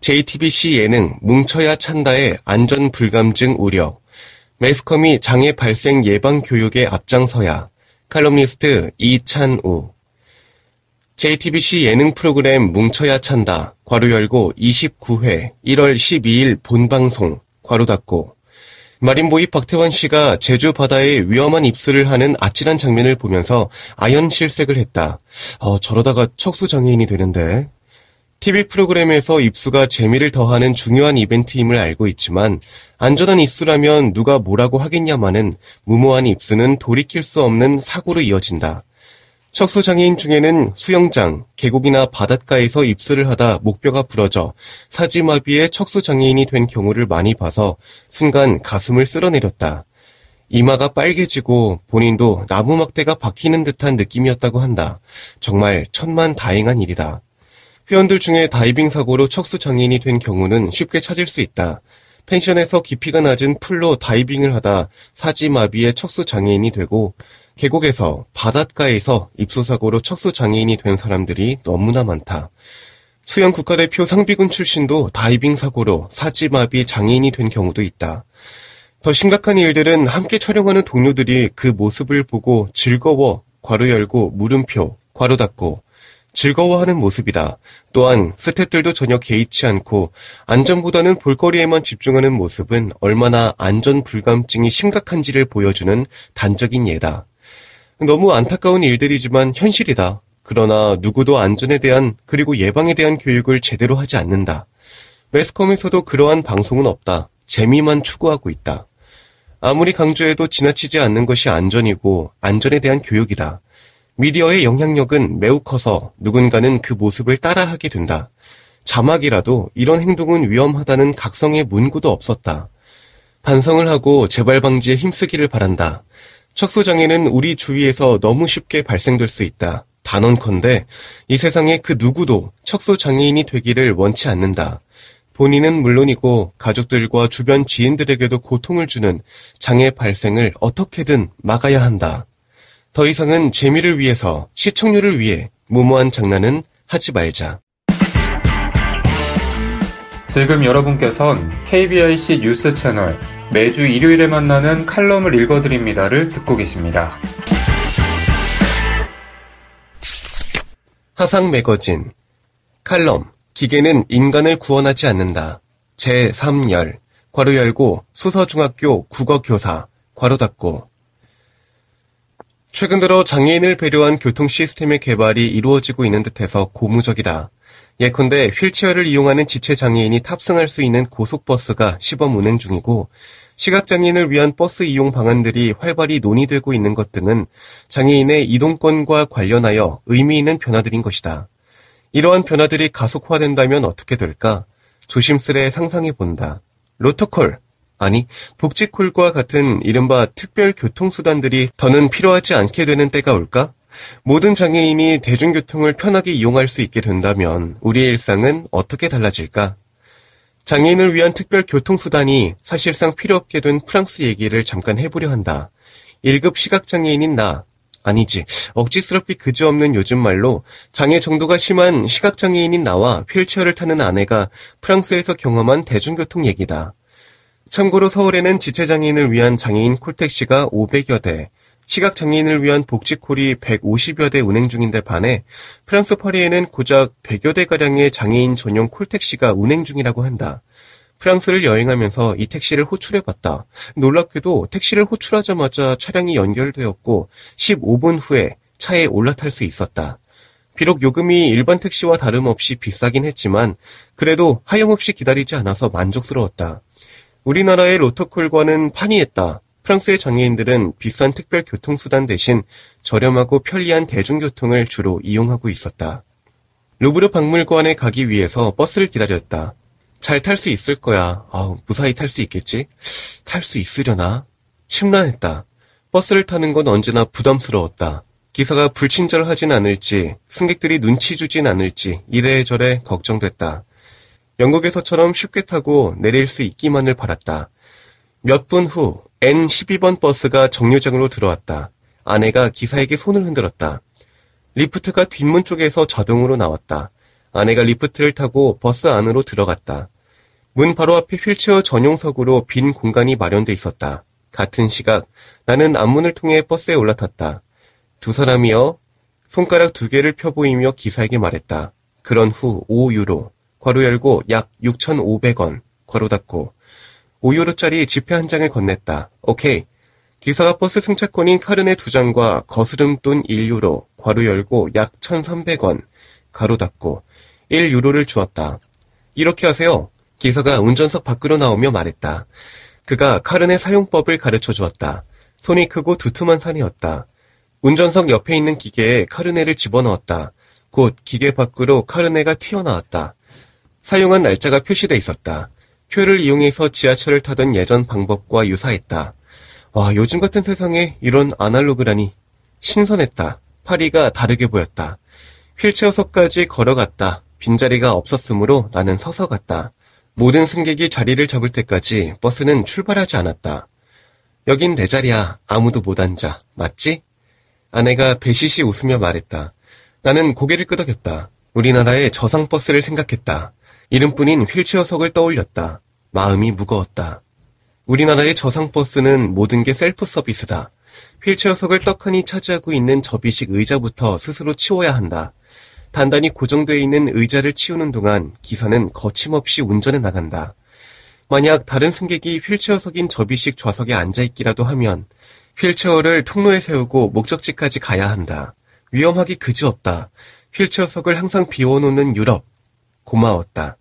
JTBC 예능 뭉쳐야 찬다의 안전 불감증 우려. 매스컴이 장애 발생 예방 교육에 앞장서야. 칼럼니스트 이찬우. JTBC 예능 프로그램 뭉쳐야 찬다. 괄호 열고 29회 1월 12일 본방송. 괄호 닫고. 마린보이 박태환 씨가 제주 바다에 위험한 입수를 하는 아찔한 장면을 보면서 아연 실색을 했다. 어, 저러다가 척수 장애인이 되는데 TV 프로그램에서 입수가 재미를 더하는 중요한 이벤트임을 알고 있지만 안전한 입수라면 누가 뭐라고 하겠냐마는 무모한 입수는 돌이킬 수 없는 사고로 이어진다. 척수장애인 중에는 수영장, 계곡이나 바닷가에서 입수를 하다 목뼈가 부러져 사지마비에 척수장애인이 된 경우를 많이 봐서 순간 가슴을 쓸어내렸다. 이마가 빨개지고 본인도 나무 막대가 박히는 듯한 느낌이었다고 한다. 정말 천만 다행한 일이다. 회원들 중에 다이빙 사고로 척수 장애인이 된 경우는 쉽게 찾을 수 있다. 펜션에서 깊이가 낮은 풀로 다이빙을 하다 사지마비에 척수 장애인이 되고 계곡에서 바닷가에서 입수사고로 척수 장애인이 된 사람들이 너무나 많다. 수영 국가대표 상비군 출신도 다이빙 사고로 사지마비 장애인이 된 경우도 있다. 더 심각한 일들은 함께 촬영하는 동료들이 그 모습을 보고 즐거워 괄호 열고 물음표 괄호 닫고 즐거워하는 모습이다. 또한 스탭들도 전혀 개의치 않고 안전보다는 볼거리에만 집중하는 모습은 얼마나 안전 불감증이 심각한지를 보여주는 단적인 예다. 너무 안타까운 일들이지만 현실이다. 그러나 누구도 안전에 대한 그리고 예방에 대한 교육을 제대로 하지 않는다. 매스컴에서도 그러한 방송은 없다. 재미만 추구하고 있다. 아무리 강조해도 지나치지 않는 것이 안전이고 안전에 대한 교육이다. 미디어의 영향력은 매우 커서 누군가는 그 모습을 따라하게 된다. 자막이라도 이런 행동은 위험하다는 각성의 문구도 없었다. 반성을 하고 재발 방지에 힘쓰기를 바란다. 척수장애는 우리 주위에서 너무 쉽게 발생될 수 있다. 단언컨대 이 세상에 그 누구도 척수장애인이 되기를 원치 않는다. 본인은 물론이고 가족들과 주변 지인들에게도 고통을 주는 장애 발생을 어떻게든 막아야 한다. 더 이상은 재미를 위해서 시청률을 위해 무모한 장난은 하지 말자. 지금 여러분께선 KBIC 뉴스 채널 매주 일요일에 만나는 칼럼을 읽어드립니다를 듣고 계십니다. 하상 매거진 칼럼 기계는 인간을 구원하지 않는다. 제3열 괄호 열고 수서중학교 국어교사 괄호 닫고 최근 들어 장애인을 배려한 교통 시스템의 개발이 이루어지고 있는 듯해서 고무적이다. 예컨대 휠체어를 이용하는 지체 장애인이 탑승할 수 있는 고속버스가 시범 운행 중이고 시각장애인을 위한 버스 이용 방안들이 활발히 논의되고 있는 것 등은 장애인의 이동권과 관련하여 의미 있는 변화들인 것이다. 이러한 변화들이 가속화된다면 어떻게 될까? 조심스레 상상해 본다. 로터콜, 아니, 복지콜과 같은 이른바 특별 교통수단들이 더는 필요하지 않게 되는 때가 올까? 모든 장애인이 대중교통을 편하게 이용할 수 있게 된다면 우리의 일상은 어떻게 달라질까? 장애인을 위한 특별 교통수단이 사실상 필요 없게 된 프랑스 얘기를 잠깐 해보려 한다. 1급 시각장애인인 나, 아니지. 억지스럽게 그지없는 요즘 말로 장애 정도가 심한 시각장애인인 나와 휠체어를 타는 아내가 프랑스에서 경험한 대중교통 얘기다. 참고로 서울에는 지체장애인을 위한 장애인 콜택시가 500여 대, 시각장애인을 위한 복지콜이 150여 대 운행 중인데 반해 프랑스 파리에는 고작 100여 대가량의 장애인 전용 콜택시가 운행 중이라고 한다. 프랑스를 여행하면서 이 택시를 호출해봤다. 놀랍게도 택시를 호출하자마자 차량이 연결되었고 15분 후에 차에 올라탈 수 있었다. 비록 요금이 일반 택시와 다름없이 비싸긴 했지만 그래도 하염없이 기다리지 않아서 만족스러웠다. 우리나라의 로터콜과는 판이했다. 프랑스의 장애인들은 비싼 특별 교통수단 대신 저렴하고 편리한 대중교통을 주로 이용하고 있었다. 루브르 박물관에 가기 위해서 버스를 기다렸다. 잘 탈 수 있을 거야. 아우, 무사히 탈 수 있겠지? 탈 수 있으려나? 심란했다. 버스를 타는 건 언제나 부담스러웠다. 기사가 불친절하진 않을지, 승객들이 눈치 주진 않을지 이래저래 걱정됐다. 영국에서처럼 쉽게 타고 내릴 수 있기만을 바랐다. 몇 분 후 N12번 버스가 정류장으로 들어왔다. 아내가 기사에게 손을 흔들었다. 리프트가 뒷문 쪽에서 자동으로 나왔다. 아내가 리프트를 타고 버스 안으로 들어갔다. 문 바로 앞에 휠체어 전용석으로 빈 공간이 마련돼 있었다. 같은 시각 나는 앞문을 통해 버스에 올라탔다. 두 사람이요 손가락 두 개를 펴보이며 기사에게 말했다. 그런 후 5유로 괄호 열고 약 6,500원 괄호 닫고 5유로짜리 지폐 한 장을 건넸다. 오케이. 기사가 버스 승차권인 carnet 두 장과 거스름 돈 1유로 괄호 열고 약 1,300원 가로 닫고 1유로를 주었다. 이렇게 하세요. 기사가 운전석 밖으로 나오며 말했다. 그가 카르네 사용법을 가르쳐 주었다. 손이 크고 두툼한 산이었다. 운전석 옆에 있는 기계에 카르네를 집어넣었다. 곧 기계 밖으로 카르네가 튀어나왔다. 사용한 날짜가 표시돼 있었다. 표를 이용해서 지하철을 타던 예전 방법과 유사했다. 와, 요즘 같은 세상에 이런 아날로그라니. 신선했다. 파리가 다르게 보였다. 휠체어석까지 걸어갔다. 빈자리가 없었으므로 나는 서서 갔다. 모든 승객이 자리를 잡을 때까지 버스는 출발하지 않았다. 여긴 내 자리야. 아무도 못 앉아. 맞지? 아내가 배시시 웃으며 말했다. 나는 고개를 끄덕였다. 우리나라의 저상버스를 생각했다. 이름뿐인 휠체어석을 떠올렸다. 마음이 무거웠다. 우리나라의 저상버스는 모든 게 셀프 서비스다. 휠체어석을 떡하니 차지하고 있는 접이식 의자부터 스스로 치워야 한다. 단단히 고정되어 있는 의자를 치우는 동안 기사는 거침없이 운전해 나간다. 만약 다른 승객이 휠체어석인 접이식 좌석에 앉아있기라도 하면 휠체어를 통로에 세우고 목적지까지 가야 한다. 위험하기 그지없다. 휠체어석을 항상 비워놓는 유럽. 고마웠다.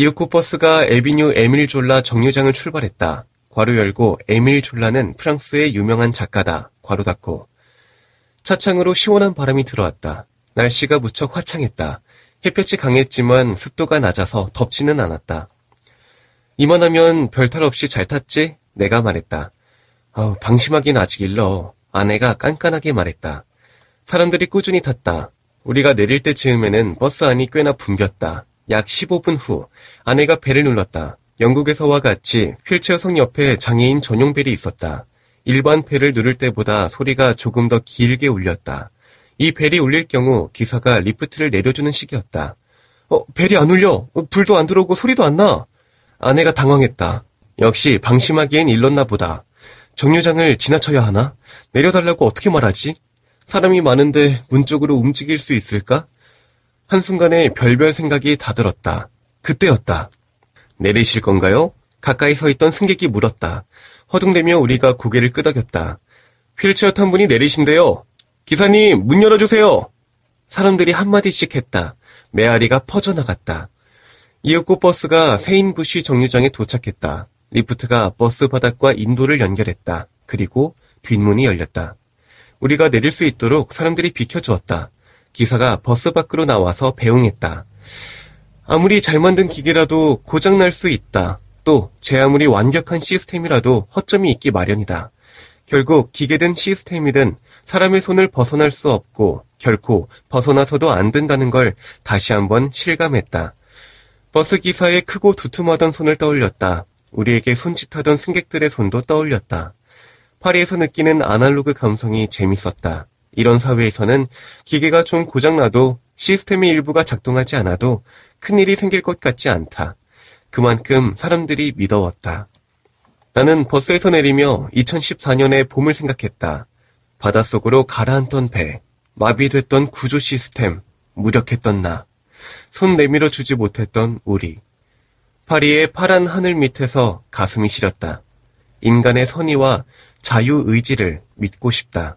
이윽고 버스가 에비뉴 에밀 졸라 정류장을 출발했다. 괄호 열고 에밀 졸라는 프랑스의 유명한 작가다. 괄호 닫고. 차창으로 시원한 바람이 들어왔다. 날씨가 무척 화창했다. 햇볕이 강했지만 습도가 낮아서 덥지는 않았다. 이만하면 별탈 없이 잘 탔지? 내가 말했다. 아우, 방심하긴 아직 일러. 아내가 깐깐하게 말했다. 사람들이 꾸준히 탔다. 우리가 내릴 때 즈음에는 버스 안이 꽤나 붐볐다. 약 15분 후 아내가 벨을 눌렀다. 영국에서와 같이 휠체어석 옆에 장애인 전용 벨이 있었다. 일반 벨을 누를 때보다 소리가 조금 더 길게 울렸다. 이 벨이 울릴 경우 기사가 리프트를 내려주는 식이었다. 어, 벨이 안 울려. 어, 불도 안 들어오고 소리도 안 나. 아내가 당황했다. 역시 방심하기엔 일렀나 보다. 정류장을 지나쳐야 하나? 내려달라고 어떻게 말하지? 사람이 많은데 문 쪽으로 움직일 수 있을까? 한순간에 별별 생각이 다 들었다. 그때였다. 내리실 건가요? 가까이 서 있던 승객이 물었다. 허둥대며 우리가 고개를 끄덕였다. 휠체어 탄 분이 내리신대요. 기사님, 문 열어주세요. 사람들이 한마디씩 했다. 메아리가 퍼져나갔다. 이윽고 버스가 세인부시 정류장에 도착했다. 리프트가 버스 바닥과 인도를 연결했다. 그리고 뒷문이 열렸다. 우리가 내릴 수 있도록 사람들이 비켜주었다. 기사가 버스 밖으로 나와서 배웅했다. 아무리 잘 만든 기계라도 고장날 수 있다. 또 제 아무리 완벽한 시스템이라도 허점이 있기 마련이다. 결국 기계든 시스템이든 사람의 손을 벗어날 수 없고 결코 벗어나서도 안 된다는 걸 다시 한번 실감했다. 버스 기사의 크고 두툼하던 손을 떠올렸다. 우리에게 손짓하던 승객들의 손도 떠올렸다. 파리에서 느끼는 아날로그 감성이 재밌었다. 이런 사회에서는 기계가 좀 고장나도 시스템의 일부가 작동하지 않아도 큰일이 생길 것 같지 않다. 그만큼 사람들이 믿어왔다. 나는 버스에서 내리며 2014년의 봄을 생각했다. 바닷속으로 가라앉던 배, 마비됐던 구조 시스템, 무력했던 나, 손 내밀어 주지 못했던 우리. 파리의 파란 하늘 밑에서 가슴이 시렸다. 인간의 선의와 자유의지를 믿고 싶다.